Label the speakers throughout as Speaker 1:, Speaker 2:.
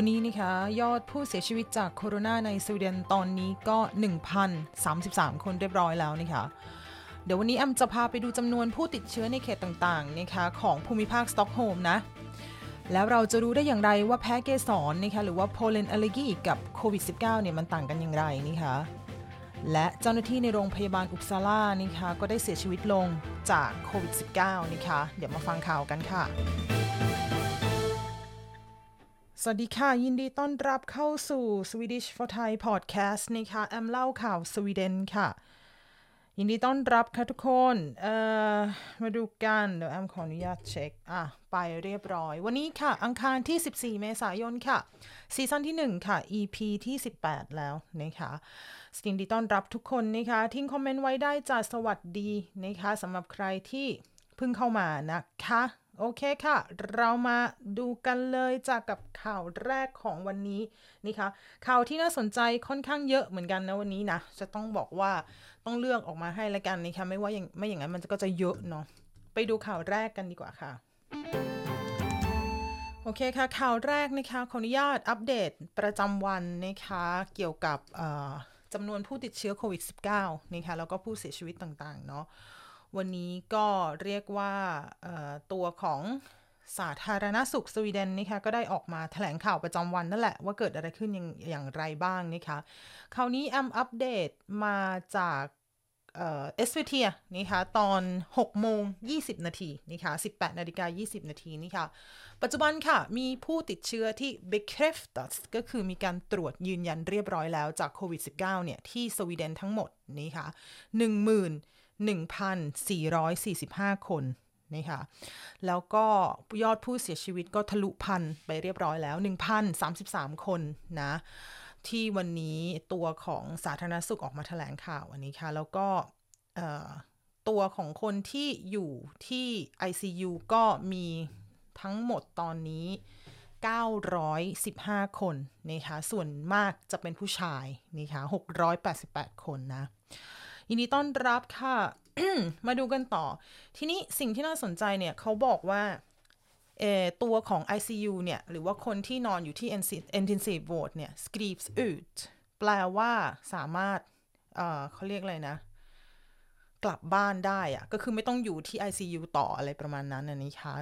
Speaker 1: วันนี้นะคะยอดผู้เสียชีวิตจากโคโรนาในสวีเดนตอนนี้ก็ 1,033 คนเรียบร้อยแล้วนะคะเดี๋ยววันนี้แอมจะพาไปดูจำนวนผู้ติดเชื้อในเขตต่างๆนะคะของภูมิภาคสต็อกโฮล์มนะ แล้วเราจะรู้ได้อย่างไรว่าแพ้เกสรนะคะหรือว่าโพเลนอ l ลเลอร์กีกับโควิด -19 เนี่ยมันต่างกันอย่างไรนะคะและเจ้าหน้าที่ในโรงพยาบาลอุปซาลานะคะก็ได้เสียชีวิตลงจากโควิด -19 นะคะเดี๋ยวมาฟังข่าวกันค่ะ สวัสดีค่ะ ยินดีต้อนรับเข้าสู่ Swedish for Thai Podcast นะคะแอมเล่าข่าวสวีเดนค่ะ ยินดีต้อนรับค่ะทุกคนเอ่อมาดูกันเดี๋ยวแอมขออนุญาตเช็ค อะ ไปเรียบร้อย วันนี้ค่ะ อังคารที่ 14 เมษายนค่ะซีซั่นที่ 1 ค่ะ EP ที่ 18 แล้วนะคะยินดีต้อนรับทุกคนนะคะ ทิ้งคอมเมนต์ไว้ได้จาสวัสดีนะคะสำหรับใครที่เพิ่งเข้ามานะคะ โอเคค่ะ เรามาดูกันเลยจากกับข่าวแรกของวันนี้นี่ค่ะข่าวที่น่าสนใจค่อนข้างเยอะเหมือนกันนะวันนี้นะจะต้องบอกว่าต้องเลือกออกมาให้ละกันนะคะไม่ว่าอย่างไม่อย่างนั้นมันก็จะเยอะเนาะไปดูข่าวแรกกันดีกว่าค่ะโอเคค่ะข่าวแรกนะคะขออนุญาตอัปเดตประจำวันนะคะเกี่ยวกับจำนวนผู้ติดเชื้อโควิด -19 นะคะแล้วก็ผู้เสียชีวิตต่างๆเนาะ วันนี้ก็เรียกว่าตัวของสาธารณสุขสวีเดนนะคะก็ได้ออกมาแถลงข่าวประจำวันนั่นแหละว่าเกิดอะไรขึ้นอย่างอย่างไรบ้างนะคะคราวนี้แอมอัปเดตมาจากเอสเวเทียนะคะตอน 6 โมง 20 นาทีนะคะ18 นาฬิกา 20 นาทีนี่ค่ะปัจจุบันค่ะ มีผู้ติดเชื้อที่ b e k r e f t a s ก็คือมีการตรวจยืนยันเรียบร้อยแล้วจากโควิด -19 เนี่ย ที่สวีเดนทั้งหมดนี่ค่ะ 1,445 คนนะคะแล้วก็ยอดผู้เสียชีวิตก็ทะลุพันไปเรียบร้อยแล้ว 1,033 คนนะ ที่วันนี้ตัวของสาธารณสุขออกมาแถลงข่าวอันนี้ค่ะ แล้วก็ตัวของคนที่อยู่ที่ ICU ก็มีทั้งหมดตอนนี้ 915 คนนะคะ ส่วนมากจะเป็นผู้ชายนะคะ688 คนนะ ยินดีต้อนรับค่ะ มาดูกันต่อ ทีนี้สิ่งที่น่าสนใจเนี่ยเขาบอกว่าเอตัวของ ICU เนี่ย หรือว่าคนที่นอนอยู่ที่ intensive ward เนี่ย skrivs ut แปลว่าสามารถเเขาเรียกอะไรนะ กลับบ้านได้อะก็คือไม่ต้องอยู่ที่ ICU ต่ออะไรประมาณนั้นนะนี่คะ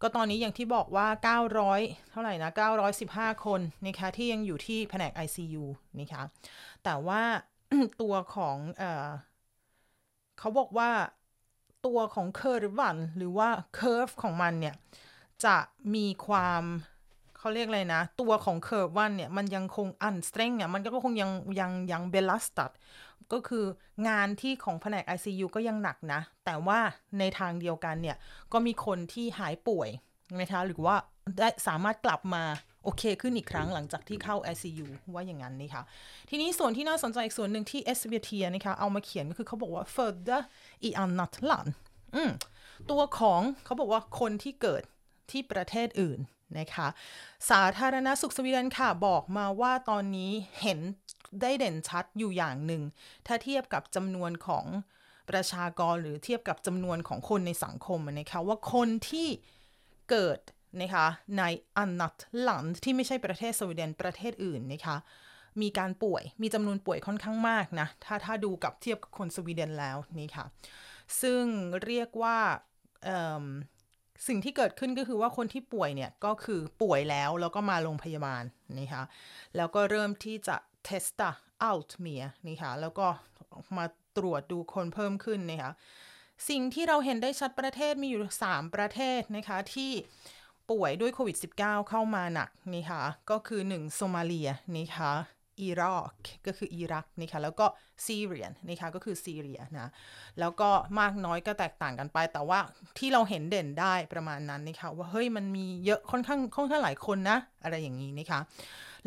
Speaker 1: ก็ตอนนี้อย่างที่บอกว่า 900 เท่าไหร่นะ 915 คนนะคะที่ยังอยู่ที่แผนก ICU นะคะแต่ว่า ตัวของเออเขาบอกว่าตัวของ kurvan หรือว่า curve ของมันเนี่ย จะมีความเขาเรียกอะไรนะ ตัวของ kurvan เนี่ย มันยังคง ansträngd อะมันก็คงยังยังยัง belastad ก็คืองานที่ของแผนก ICU ก็ยังหนักนะ แต่ว่าในทางเดียวกันเนี่ย ก็มีคนที่หายป่วย นะคะหรือว่าได้สามารถกลับมาโอเคขึ้นอีกครั้งหลังจากที่เข้า ICU ว่าอย่างนั้นนะคะทีนี้ส่วนที่น่าสนใจอีกส่วนหนึ่งที่ s v t นะคะเอามาเขียนก็คือเขาบอกว่า further i annat land ตัวของเขาบอกว่าคนที่เกิดที่ประเทศอื่นนะคะสาธารณสุขสวีเดนค่ะบอกมาว่าตอนนี้เห็นได้เด่นชัดอยู่อย่างหนึ่ง ถ้าเทียบกับจำนวนของประชากรหรือเทียบกับจำนวนของคนในสังคมนะคะว่าคนที่ เกิดนะคะในอันนัตลันที่ไม่ใช่ประเทศสวีเดนประเทศอื่นนะคะมีการป่วยมีจำนวนป่วยค่อนข้างมากนะ ถ้าถ้าดูกับเทียบกับคนสวีเดนแล้วนี่ค่ะ ซึ่งเรียกว่าสิ่งที่เกิดขึ้นก็คือว่าคนที่ป่วยเนี่ย ก็คือป่วยแล้วแล้วก็มาโรงพยาบาลนะคะแล้วก็เริ่มที่จะเทสต์ out เมียนี่ค่ะแล้วก็มาตรวจดูคนเพิ่มขึ้นนะคะ สิ่งที่เราเห็นได้ชัดประเทศมีอยู่ 3 ประเทศนะคะที่ป่วยด้วยโควิด -19 เข้ามาหนักนี่ค่ะก็คือ 1 โซมาเลียนี่ค่ะ อิรักก็คืออิรักนี่ค่ะแล้วก็ซีเรียนนี่ค่ะก็คือซีเรียนะแล้วก็มากน้อยก็แตกต่างกันไป แต่ว่าที่เราเห็นเด่นได้ประมาณนั้นนี่ค่ะว่าเฮ้ยมันมีเยอะค่อนข้างค่อนข้างหลายคนนะ อะไรอย่างนี้นี่ค่ะ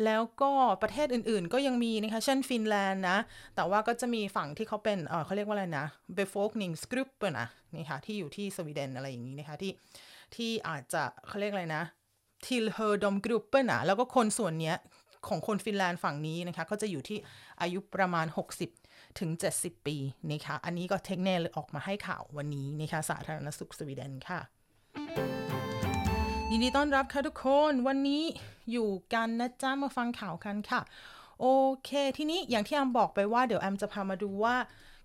Speaker 1: แล้วก็ประเทศอื่นๆ ก็ยังมีนะคะเช่นฟินแลนด์นะ แต่ว่าก็จะมีฝั่งที่เขาเป็นเออเขาเรียกว่าอะไรนะ befolkningsgrupp นะนี่ค่ะที่อยู่ที่สวีเดนอะไรอย่างนี้นะคะที่ที่อาจจะเขาเรียกอะไรนะ tillhör dom grupper นะแล้วก็คนส่วนนี้ ของคนฟินแลนด์ฝั่งนี้นะคะก็จะอยู่ที่อายุประมาณ 60 ถึง 70 ปีนะคะอันนี้ก็ Tegnell ออกมาให้ข่าววันนี้นะคะสาธารณสุขสวีเดนค่ะยินดีต้อนรับค่ะทุกคนวันนี้อยู่กันนะจ๊ะมาฟังข่าวกันค่ะ โอเค ทีนี้อย่างที่แอมบอกไปว่าเดี๋ยวแอมจะพามาดูว่า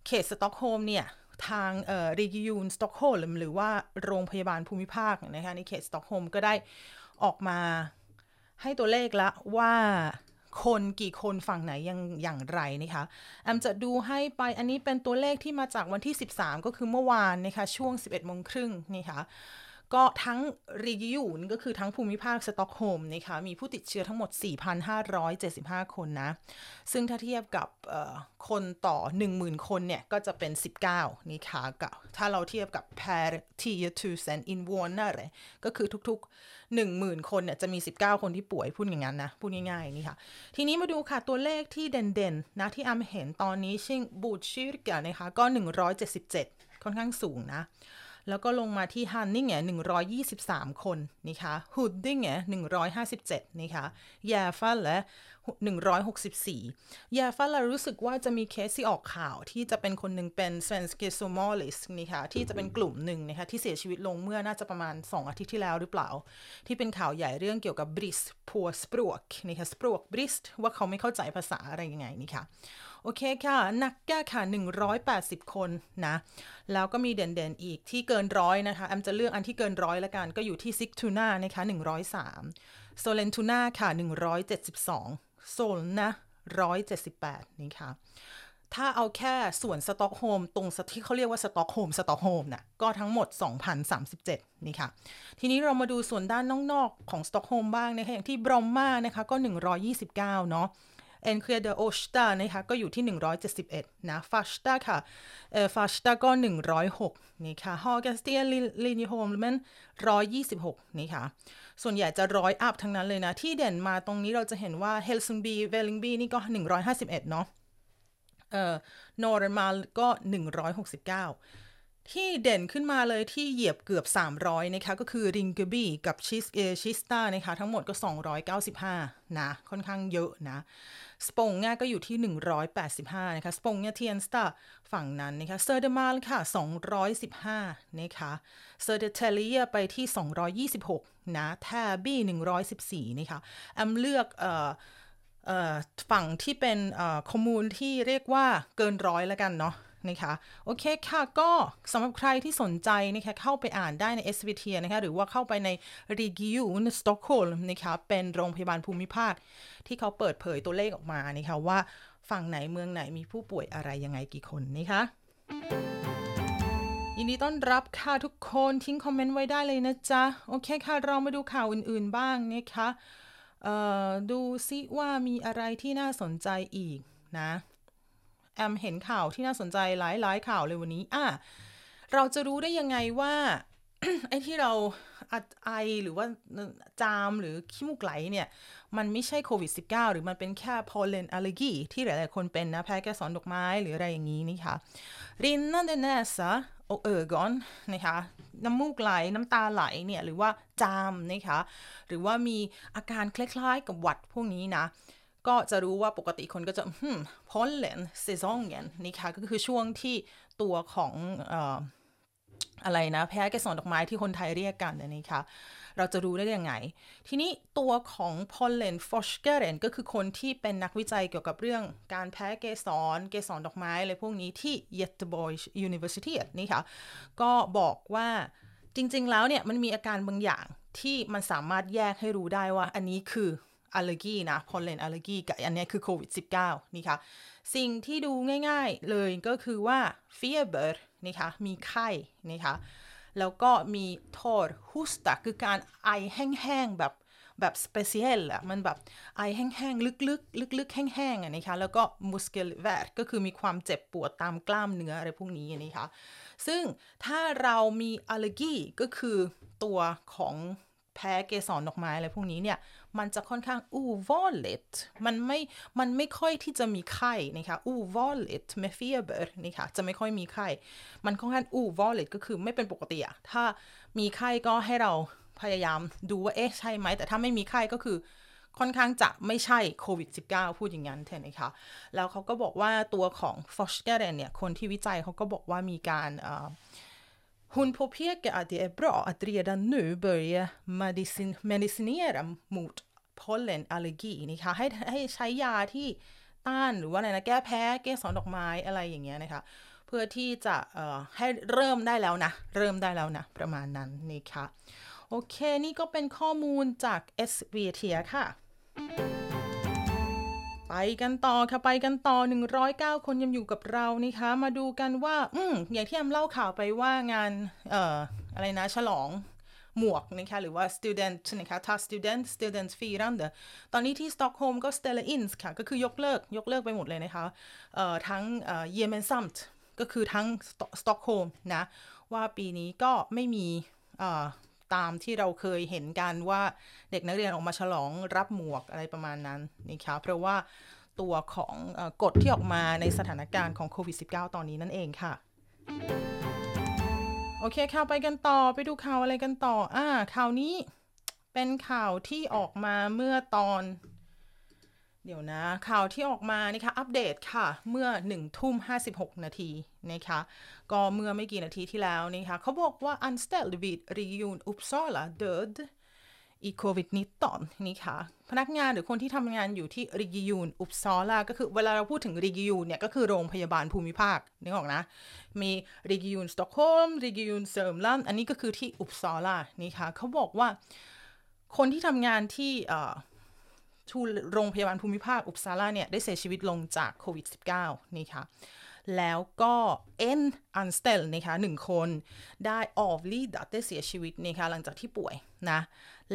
Speaker 1: เขตสต็อกโฮล์มเนี่ยทางเอ่อ Region Stockholm หรือว่าโรงพยาบาลภูมิภาคนะคะในเขตสต็อกโฮล์มก็ได้ออกมา ให้ตัวเลขละว่าคนกี่คนฝั่งไหนยังอย่างไรนะคะแอมจะดูให้ไปอันนี้เป็นตัวเลขที่มาจากวันที่ 13 ก็คือเมื่อวานนะคะช่วง 11โมงครึ่งนะคะ ก็ทั้ง region ก็คือทั้งภูมิภาคสต็อกโฮล์มนะคะมีผู้ติดเชื้อทั้งหมด 4,575 คนนะ ซึ่งถ้าเทียบกับคนต่อ 10,000 คนเนี่ย ก็จะเป็น 19นี่ค่ะกับถ้าเราเทียบกับ per tiotusen invånare ก็คือทุกๆ 10,000 คนเนี่ย จะมี 19 คนที่ป่วยพูดอย่างนั้นนะ พูดง่ายๆนี่ค่ะ ทีนี้มาดูค่ะ ตัวเลขที่เด่นๆ นะ ที่อามเห็นตอนนี้ชิงบูชิรกะนะคะก็ 177 ค่อนข้างสูงนะ แล้วก็ลงมาที่ Haninge เนี่ย123 คนนะคะ Huddinge เนี่ย157นะคะ Järfälla 164 Järfälla เรารู้สึกว่าจะมีเคสที่ออกข่าวที่จะเป็นคนหนึ่งเป็น svensk-somalisk นะคะที่จะเป็นกลุ่มหนึ่งนะคะที่เสียชีวิตลงเมื่อน่าจะประมาณ 2 อาทิตย์ที่แล้วหรือเปล่า ที่เป็นข่าวใหญ่เรื่องเกี่ยวกับ brist på språk นะคะ språkbrist ว่าเขาไม่เข้าใจภาษาอะไรยังไงนี่ค่ะ โอเคค่ะ Nacka ค่ะ 180 คนนะ แล้วก็มีเด่นๆอีกที่เกินร้อยนะคะ แอมจะเลือกอันที่เกินร้อยละกัน ก็อยู่ที่ Sigtuna นะคะ103 Sollentuna ค่ะ 172 Solna 178 นี่ค่ะถ้าเอาแค่ส่วนสต็อกโฮมตรงที่เขาเรียกว่าสต็อกโฮมสต็อกโฮมน่ะก็ทั้งหมด 2,037 นี่ค่ะ ทีนี้เรามาดูส่วนด้านนอกๆของสต็อกโฮมบ้างนะคะอย่างที่บรอมมานะคะก็ 129 เนาะ Enskede-Årsta นะคะก็อยู่ที่ 171 นะ Farsta ค่ะเอ่อ Farsta ก็ 106นี่ค่ะ Hägersten-Liljeholmen 126นี่ค่ะส่วนใหญ่จะร้อย up ทั้งนั้นเลยนะ ที่เด่นมาตรงนี้เราจะเห็นว่า Hässelby-Vällingby นี่ก็ 151 เนาะเอ่อ Norrmalm ก็ 169ที่เด่นขึ้นมาเลยที่เหยียบเกือบ 300 นะคะ ก็คือ Rinkeby กับ Kis เอ Kista นะคะ ทั้งหมดก็ 295 นะ ค่อนข้างเยอะนะ Spånga เนี่ยก็อยู่ที่ 185 นะคะ Spånga เนี่ย Tensta ฝั่งนั้นนะคะ Södermalm ค่ะ 215 นะคะ Södertälje ไปที่ 226 นะ Täby 114 นะคะ แอมเลือกเอ่อฝั่งที่เป็น kommun ที่เรียกว่าเกินร้อยแล้วกันเนาะ นะคะโอเคค่ะก็สำหรับใครที่สนใจนะคะเข้าไปอ่านได้ใน SVT นะคะหรือว่าเข้าไปใน Region Stockholm นะคะเป็นโรงพยาบาลภูมิภาค ที่เขาเปิดเผยตัวเลขออกมานะคะว่าฝั่งไหนเมืองไหนมีผู้ป่วยอะไรยังไงกี่คนนะคะยินดีต้อนรับค่ะทุกคนทิ้งคอมเมนต์ไว้ได้เลยนะจ๊ะ โอเคค่ะ เรามาดูข่าวอื่นๆบ้างนะคะดูซิว่ามีอะไรที่น่าสนใจอีกนะ แอมเห็นข่าวที่น่าสนใจหลาย ๆ ข่าวเลยวันนี้อะเราจะรู้ได้ยังไงว่าไอ้ที่เราไอหรือว่าจามหรือขี้มูกไหลเนี่ย มันไม่ใช่โควิด -19 หรือมันเป็นแค่ pollenallergi ที่หลาย ๆ คนเป็นนะ แพ้เกสรดอกไม้หรืออะไรอย่างนี้นี่ค่ะ rinnande näsa och ögon นะคะน้ำมูกไหลน้ำตาไหลเนี่ยหรือว่าจามนะคะหรือว่ามีอาการคล้าย ๆ กับหวัดพวกนี้นะ ก็จะรู้ว่าปกติคนก็จะpollensäsong เงี้ยนี่ค่ะก็คือช่วงที่ตัวของอะไรนะแพ้เกสรดอกไม้ที่คนไทยเรียกกันนี่ค่ะเราจะรู้ได้ยังไง ทีนี้ตัวของ pollenforskaren ก็คือคนที่เป็นนักวิจัยเกี่ยวกับเรื่องการแพ้เกสรเกสรดอกไม้อะไรพวกนี้ที่ Göteborg University นี่ค่ะก็บอกว่าจริง ๆ แล้วเนี่ยมันมีอาการบางอย่างที่มันสามารถแยกให้รู้ได้ว่าอันนี้คือ allergi นะ pollenallergi กับอันนี้คือโควิด -19 นี่ค่ะ สิ่งที่ดูง่ายๆเลยก็คือว่า feber นี่ค่ะมีไข้นี่ค่ะแล้วก็มี torrhosta คือการไอแห้งๆ แบบแบบ special อะมันแบบไอแห้งๆ ลึกๆ ลึกๆ แห้งๆอะนะคะแล้วก็ muskelvärk ก็คือมีความเจ็บปวดตามกล้ามเนื้ออะไรพวกนี้นะคะซึ่งถ้าเรามี allergiก็คือตัวของแพ้เกสรดอกไม้อะไรพวกนี้เนี่ย มันจะค่อนข้าง ovanligt มันไม่มันไม่ค่อยที่จะมีไข้นะคะ ovanligt med feber นี่ค่ะจะไม่ค่อยมีไข้ มันค่อนข้าง ovanligt ก็คือไม่เป็นปกติอะถ้ามีไข้ก็ให้เราพยายามดูว่าเอ๊ะใช่ไหม แต่ถ้าไม่มีไข้ก็คือค่อนข้างจะไม่ใช่โควิด -19 พูดอย่างนั้นแทนนะคะ แล้วเขาก็บอกว่าตัวของ forskaren เนี่ย คนที่วิจัยเขาก็บอกว่ามีการ Hon påpekar att det är bra att redan nu börja medicin medicinera mot pollenallergi นะคะให้ให้ใช้ยาที่ต้านหรือว่าอะไรนะแก้แพ้เกสรดอกไม้อะไรอย่างเงี้ยนะคะเพื่อที่จะเอ่อให้เริ่มได้แล้วนะ เริ่มได้แล้วนะ ประมาณนั้นนะคะโอเค นี่ก็เป็นข้อมูลจากเอสเวียเทียค่ะ ไปกันต่อค่ะไปกันต่อ 109 คนยังอยู่กับเรานะคะ มาดูกันว่า อืมอย่างที่แอมเล่าข่าวไปว่างาน เอ่อ อะไรนะ ฉลองหมวกนะคะ หรือว่า student นะคะถ้า student studentfirande ตอนนี้ที่สต็อกโฮล์มก็ ställa in ค่ะ ก็คือยกเลิก ยกเลิกไปหมดเลยนะคะ เอ่อ ทั้งเอ่อ gemensamt ก็คือทั้งสต็อกโฮล์มนะ ว่าปีนี้ก็ไม่มี เอ่อ ตามที่เราเคยเห็นกันว่าเด็กนักเรียนออกมาฉลองรับหมวกอะไรประมาณนั้นนะคะเพราะว่าตัวของกฎที่ออกมาในสถานการณ์ของโควิด -19 ตอนนี้นั่นเองค่ะ โอเคข่าวไปกันต่อไปดูข่าวอะไรกันต่ออ่าข่าวนี้เป็นข่าวที่ออกมาเมื่อตอน เดี๋ยวนะ ข่าวที่ออกมานะคะอัปเดตค่ะ เมื่อ1ทุ่ม56 นาทีนะคะ ก็เมื่อไม่กี่นาทีที่แล้วนะคะเขาบอกว่า anställd vid region Uppsala död i covid-19 นะคะพนักงานหรือคนที่ทำงานอยู่ที่ region Uppsala ก็คือเวลาเราพูดถึง region เนี่ยก็คือโรงพยาบาลภูมิภาคนึกออกนะ มี region Stockholm region Sörmland อันนี้ก็คือที่ Uppsala นะคะเขาบอกว่าคนที่ทำงานที่อ ทูโรงพยาบาลภูมิภาคอุปซาลาเนี่ย ได้เสียชีวิตลงจากโควิด -19 นี่ค่ะ แล้วก็เอ็นอันสเตลนะคะหนึ่งคนได้ออฟลีดัได้เสียชีวิตนะคะหลังจากที่ป่วยนะ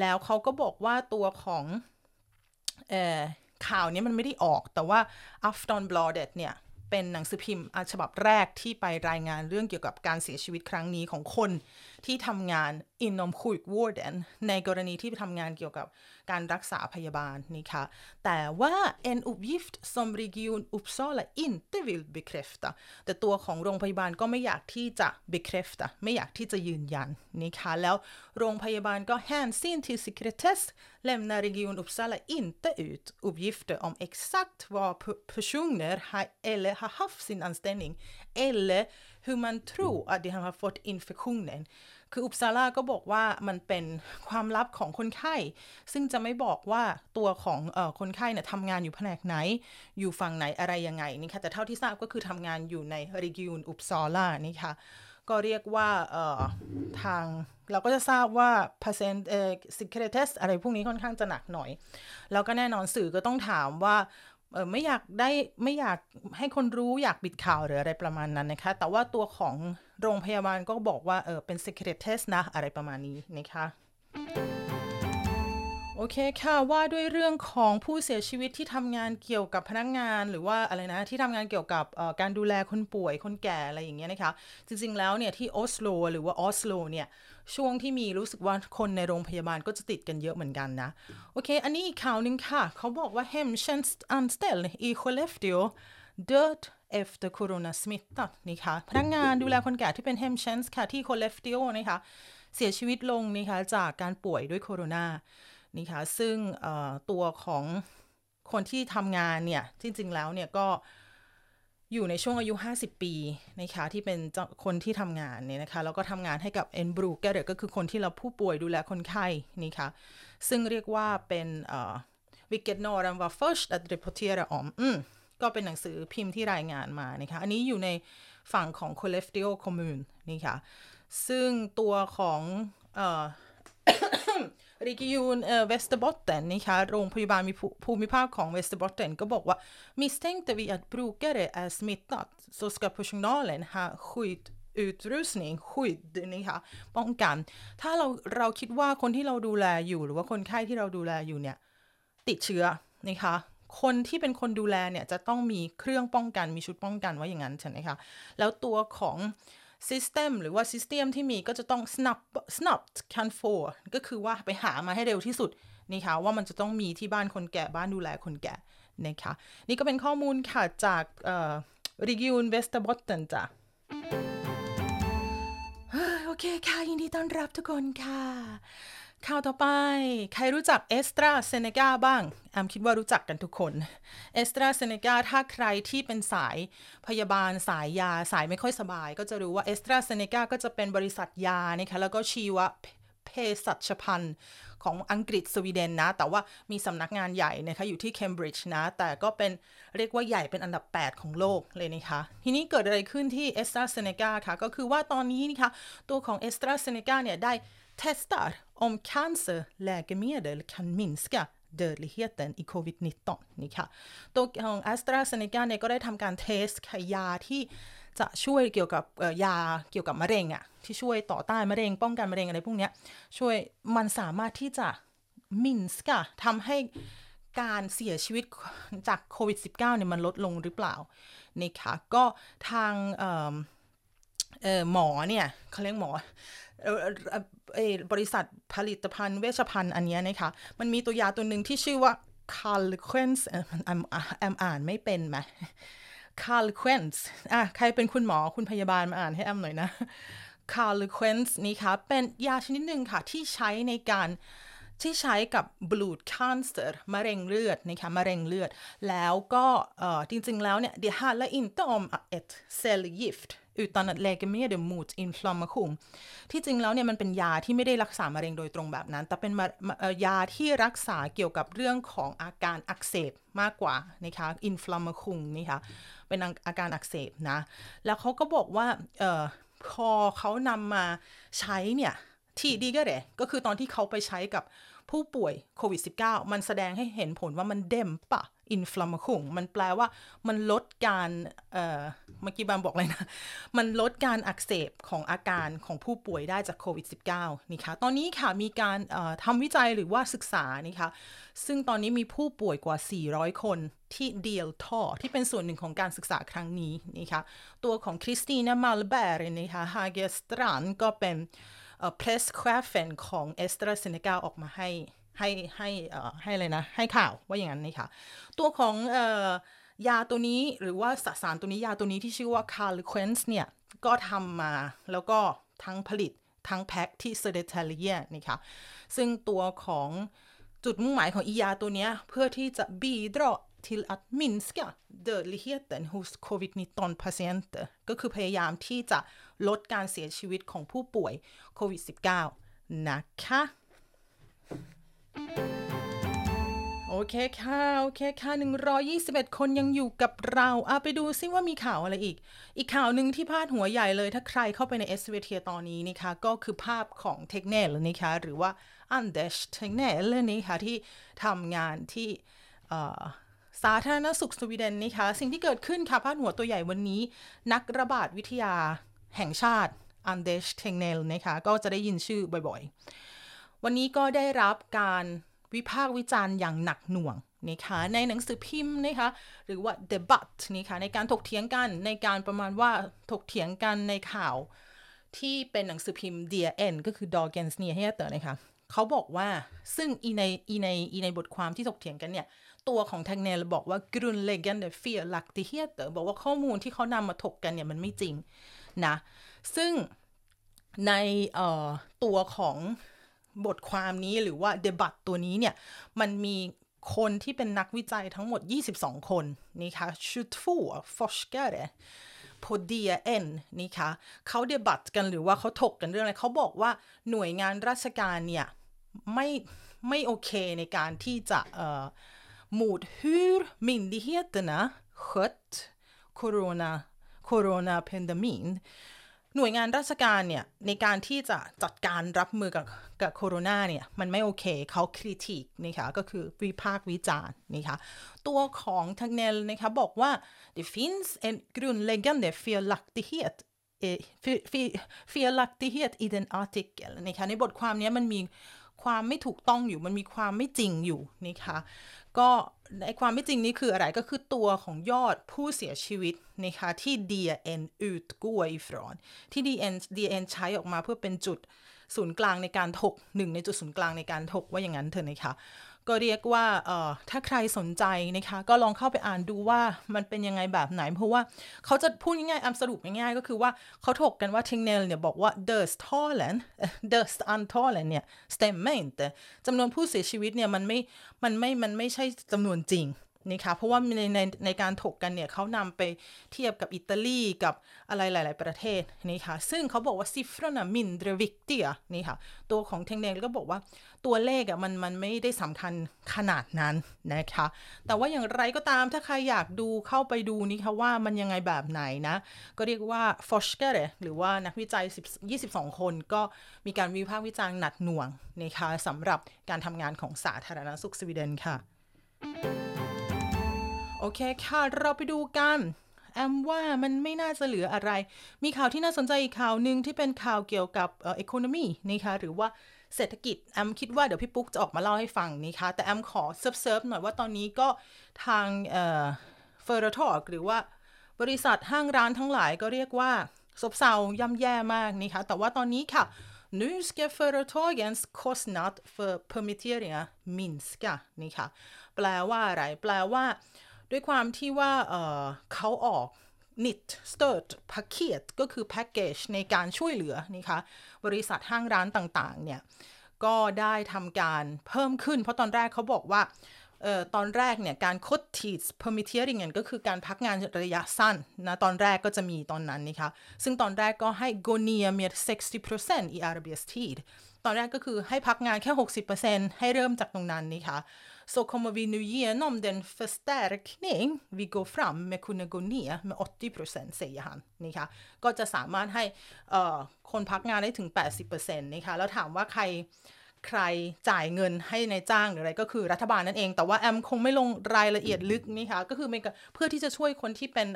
Speaker 1: แล้วเขาก็บอกว่าตัวของเอ่อข่าวนี้มันไม่ได้ออกแต่ว่า Aftonbladet เนี่ย เป็นหนังสือพิมพ์ฉบับแรกที่ไปรายงานเรื่องเกี่ยวกับการเสียชีวิตครั้งนี้ของคน ที่ทำงาน inom sjukvården ในกรณีที่ไปทำงานเกี่ยวกับการรักษาพยาบาลนี่ค่ะ แต่ว่า en uppgift som region Uppsala inte vill bekräfta แต่ตัวของโรงพยาบาลก็ไม่อยากที่จะ bekräfta ไม่อยากที่จะยืนยันนี่ค่ะ แล้วโรงพยาบาลก็ hänsyn till sekretess lämnar region Uppsala inte ut uppgifter om exakt var personer har, eller har haft sin anställning eller hur man tror att de har fått infektionen คืออุปซาลาก็บอกว่ามันเป็นความลับของคนไข้ ซึ่งจะไม่บอกว่าตัวของเอ่อคนไข้เนี่ยทำงานอยู่แผนกไหน อยู่ฝั่งไหนอะไรยังไงนี่ค่ะแต่เท่าที่ทราบก็คือทำงานอยู่ในริกิวน์อุปซาลานี่ค่ะก็เรียกว่าเอ่อทางเราก็จะทราบว่า percent เอ่อ secretess อะไรพวกนี้ค่อนข้างจะหนักหน่อย แล้วก็แน่นอนสื่อก็ต้องถามว่า เออไม่อยากได้ไม่อยากให้คนรู้อยากปิดข่าวหรืออะไรประมาณนั้นนะคะ แต่ว่าตัวของโรงพยาบาลก็บอกว่าเออเป็น secretess นะ อะไรประมาณนี้นะคะ โอเคค่ะว่าด้วยเรื่องของผู้เสียชีวิตที่ทำงานเกี่ยวกับพนักงาน หรือว่าอะไรนะที่ทำงานเกี่ยวกับการดูแลคนป่วยคนแก่อะไรอย่างเงี้ยนะคะจริงๆแล้วเนี่ยที่ออสโลหรือว่าออสโลเนี่ยช่วงที่มีรู้สึกว่าคนในโรงพยาบาลก็จะติดกันเยอะเหมือนกันนะ โอเค อันนี้อีกข่าวนึ่งค่ะ เขาบอกว่า hemtjänstanställd i Skellefteå död efter coronasmitta นี่ค่ะพนักงานดูแลคนแก่ที่เป็น hemtjänst ค่ะที่ Skellefteå นะคะเสียชีวิตลงนะคะจากการป่วยด้วยโคโรนา นี่ค่ะซึ่งตัวของคนที่ทำงานเนี่ยจริงๆแล้วเนี่ยก็อยู่ในช่วงอายุ 50 ปีนะคะที่เป็นคนที่ทำงานเนี่ยนะคะแล้วก็ทำงานให้กับ en brukare ก็คือคนที่เราผู้ป่วยดูแลคนไข้นี่ค่ะซึ่งเรียกว่าเป็นวิกเกตโนรัมวา first at reportera om อืมก็เป็นหนังสือพิมพ์ที่รายงานมานะคะอันนี้อยู่ในฝั่งของ c o l l e f t i o Commune นี่ค่ะซึ่งตัวของ region eh, Västerbotten นะคะโรงพยาบาลมีภูมิภาคของ Västerbotten ก็บอกว่า misstänkte vi att brukare är smittat så ska personalen ha skydd utrustning สนี่ค่ะป้องกัน ถ้าเราเราคิดว่าคนที่เราดูแลอยู่หรือว่าคนไข้ที่เราดูแลอยู่เนี่ย ติดเชื้อนะคะคนที่เป็นคนดูแลเนี่ยจะต้องมีเครื่องป้องกันมีชุดป้องกันไว้อย่างนั้นใช่ไหมคะแล้วตัวของ system หรือว่า system ที่มีก็จะต้อง snap snap can for ก็คือว่าไปหามาให้เร็วที่สุดนี่ค่ะว่ามันจะต้องมีที่บ้านคนแก่บ้านดูแลคนแก่นะคะนี่ก็เป็นข้อมูลค่ะจากเอ่อ region Västerbotten จ้ะโอเคค่ะ ยินดีต้อนรับทุกคนค่ะ ข่าวต่อไป ใครรู้จักเอสตราเซเนกาบ้างแอมคิดว่ารู้จักกันทุกคนเอสตราเซเนกาถ้าใครที่เป็นสายพยาบาลสายยาสายไม่ค่อยสบาย ก็จะรู้ว่าเอสตราเซเนกาก็จะเป็นบริษัทยานะคะแล้วก็ชีวเภสัชภัณฑ์ของอังกฤษสวีเดนนะ แต่ว่ามีสำนักงานใหญ่นะคะอยู่ที่เคมบริดจ์นะ แต่ก็เป็นเรียกว่าใหญ่เป็นอันดับ 8 ของโลกเลยนะคะ ทีนี้เกิดอะไรขึ้นที่เอสตราเซเนกาค่ะ ก็คือว่าตอนนี้นะคะ ตัวของเอสตราเซเนกาเนี่ยได้ testar om cancerläkemedel kan minska dödligheten i covid-19 นี่ค่ะตัวของ AstraZeneca เนี่ยก็ได้ทำการเทสยาที่จะช่วยเกี่ยวกับยาเกี่ยวกับมะเร็งอะที่ช่วยต่อต้านมะเร็ง ป้องกันมะเร็งอะไรพวกนี้ช่วยมันสามารถที่จะมินส์กะทำให้การเสียชีวิตจากโควิด -19 เนี่ยมันลดลงหรือเปล่านะคะก็ทาง หมอเนี่ยเขาเรียกหมอบริษัทผลิตภัณฑ์เวชภัณฑ์อันนี้นะคะ มันมีตัวยาตัวหนึ่งที่ชื่อว่า c a r l q u e n s แอมแอมอ่านไม่เป็นไหม c a r l q u e n s อะใครเป็นคุณหมอคุณพยาบาลมาอ่านให้แอมหน่อยนะ c a r l q u e n s นี่ค่ะ เป็นยาชนิดหนึ่งค่ะ ที่ใช้ในการที่ใช้กับ blood cancer มะเร็งเลือดนะคะมะเร็งเลือด แล้วก็จริงๆแล้วเนี่ย d e handlar inte om ett cellgift utan att läkemedel mot inflammation ที่จริงแล้วเนี่ยมันเป็นยาที่ไม่ได้รักษามะเร็งโดยตรงแบบนั้น แต่เป็นยาที่รักษาเกี่ยวกับเรื่องของอาการอักเสบมากกว่านะคะ inflammation นี่ค่ะเป็นอาการอักเสบนะ แล้วเขาก็บอกว่าออพอเขานำมาใช้เนี่ยที่ดีก็เลยก็คือตอนที่เขาไปใช้กับผู้ป่วยโควิด -19 มันแสดงให้เห็นผลว่ามัน dämpa inflammation มันแปลว่ามันลดการเมื่อกี้บามบอกเลยนะ มันลดการอักเสบของอาการของผู้ป่วยได้จากโควิด -19 นี่ค่ะตอนนี้ค่ะมีการทำวิจัยหรือว่าศึกษานี่ค่ะซึ่งตอนนี้มีผู้ป่วยกว่า 400 คนที่ deltar ที่เป็นส่วนหนึ่งของการศึกษาครั้งนี้นี่ค่ะตัวของ Christina Malmberg นี่ค่ะ Hägerstrand ก็เป็นpresschefen ของเอสตราเซเนกาออกมาให้ ให้ให้ให้เลยนะ ให้ข่าวว่าอย่างนั้นนี่ค่ะ ตัวของยาตัวนี้หรือว่าสสารตัวนี้ยาตัวนี้ที่ชื่อว่า Calquence เนี่ย ก็ทำมาแล้วก็ทั้งผลิตทั้งแพ็คที่ Södertälje นี่ค่ะ ซึ่งตัวของจุดมุ่งหมายของอียาตัวนี้เพื่อที่จะบีดรอ till att minska dödligheten hos covid-19 patienter ก็คือพยายามที่จะลดการเสียชีวิตของผู้ป่วยโควิด -19 นะคะ โอเคค่ะ โอเคค่ะ 121 คนยังอยู่กับเราเอาไปดูซิว่ามีข่าวอะไรอีก อีกข่าวหนึ่งที่พาดหัวใหญ่เลย ถ้าใครเข้าไปใน SVT ตอนนี้นะคะ ก็คือภาพของ Tegnell นะคะ หรือว่า Anders Tegnell นะคะ ที่ทำงานที่สาธารณสุขสวีเดนนะคะ สิ่งที่เกิดขึ้นค่ะพาดหัวตัวใหญ่วันนี้ นักระบาดวิทยาแห่งชาติอันเดชเทคเนลนะคะ ก็จะได้ยินชื่อบ่อยๆ วันนี้ก็ได้รับการ วิพากษ์วิจารณ์อย่างหนักหน่วงนะคะในหนังสือพิมพ์นะคะหรือว่า debate นะคะในการถกเถียงกันในการประมาณว่าถกเถียงกันในข่าวที่เป็นหนังสือพิมพ์ DN ก็คือ Dagens Nyheter นะคะเขาบอกว่าซึ่งอีในอีในอีในบทความที่ถกเถียงกันเนี่ย ตัวของแทงเนลบอกว่า grundläggande felaktigheter บอกว่าข้อมูลที่เขานำมาถกกันเนี่ยมันไม่จริงนะ ซึ่งในตัวของ บทความนี้หรือว่าเดบัตตัวนี้เนี่ย มันมีคนที่เป็นนักวิจัยทั้งหมด 22 คนนี่ค่ะ22 forskare på DN นี่ค่ะเขาเดบัตกันหรือว่าเขาถกกันเรื่องอะไรเขาบอกว่าหน่วยงานราชการเนี่ยไม่ไม่โอเคในการที่จะเอ่อ mot hur myndigheterna skött corona coronapandemin หน่วยงานราชการเนี่ยในการที่จะจัดการรับมือกับกับโคโรนาเนี่ยมันไม่โอเคเขาคริติกนะคะก็คือวิพากษ์วิจารณ์นะคะตัวของทังเนลนะคะบอกว่า det finns en grundläggande felaktighet felaktighet i den artikel นะคะในบทความนี้มันมี ความไม่ถูกต้องอยู่มันมีความไม่จริงอยู่นะคะก็ในความไม่จริงนี้คืออะไรก็คือตัวของยอดผู้เสียชีวิตนะคะที่ DN อูดกู้อีฟรอนที่ DN DN ใช้ออกมาเพื่อเป็นจุดศูนย์กลางในการถกหนึ่งในจุดศูนย์กลางในการถกว่าอย่างนั้นเถอะนะคะ ก็เรียกว่าเอ่อถ้าใครสนใจนะคะ ก็ลองเข้าไปอ่านดูว่ามันเป็นยังไงแบบไหน เพราะว่าเขาจะพูดง่ายๆอัมสรุปง่ายๆก็คือว่าเขาถกกันว่าทิงเนลเนี่ยบอกว่า dödstalen dödstantalen เนี่ย s t e m m e n t จำนวนผู้เสียชีวิตเนี่ยมันไม่มันไม่มันไม่ใช่จำนวนจริง นะคะเพราะว่าในในในการถกกันเนี่ยเขานำไปเทียบกับอิตาลีกับอะไรหลาย ๆ ประเทศนี่ค่ะซึ่งเขาบอกว่า siffrorna mindre viktiga นี่ค่ะตัวของเทงเนลก็บอกว่าตัวเลขอะมันมันไม่ได้สำคัญขนาดนั้นนะคะแต่ว่าอย่างไรก็ตามถ้าใครอยากดูเข้าไปดูนี่ค่ะว่ามันยังไงแบบไหนนะ ก็เรียกว่า forskare หรือว่านักวิจัย10 22 คนก็มีการวิพากษ์วิจารณ์หนักหน่วงนะคะสำหรับการทำงานของสาธารณสุขสวีเดนค่ะ โอเคค่ะ เราไปดูกันแอมว่ามันไม่น่าจะเหลืออะไร มีข่าวที่น่าสนใจอีกข่าวหนึ่งที่เป็นข่าวเกี่ยวกับเอ่อ economy นะคะหรือว่าเศรษฐกิจ แอมคิดว่าเดี๋ยวพี่ปุ๊กจะออกมาเล่าให้ฟังนะคะ แต่แอมขอเซิร์ฟเซิร์ฟหน่อยว่าตอนนี้ก็ทางเอ่อ företag หรือว่าบริษัทห้างร้านทั้งหลายก็เรียกว่าซบเซาย่ำแย่มากนะคะ แต่ว่าตอนนี้ค่ะ Nu ska företagens kostnad för permitteringar minska นี่ค่ะ แปลว่าอะไร แปลว่า ด้วยความที่ว่าเขาออก nytt stödpaket ก็คือแพ็กเกจในการช่วยเหลือนี่คะบริษัทห้างร้านต่างๆ เนี่ย ก็ได้ทำการเพิ่มขึ้น เพราะตอนแรกเขาบอกว่าออตอนแรกเนี่ยการคดทีส permitteringen ก็คือการพักงานระยะสั้นนะตอนแรกก็จะมีตอนนั้นนะคะซึ่งตอนแรกก็ให้ gå ner med 60% i r b s t ตอนแรกก็คือให้พักงานแค่ 60%ให้เริ่มจากตรงนั้นนะคะ så kommer vi nu genom den förstärkning vi går fram med kunna gå ner med 80% säger han นะคะก็จะสามารถให้คนพักงานได้ถึง 80%นะคะแล้วถามว่าใครใครจ่ายเงินให้ในจ้างหรืออะไรก็คือรัฐบาลนั่นเอง แต่ว่าแอมคงไม่ลงรายละเอียดลึกนี่ค่ะก็คือเพื่อที่จะช่วยคนที่เป็น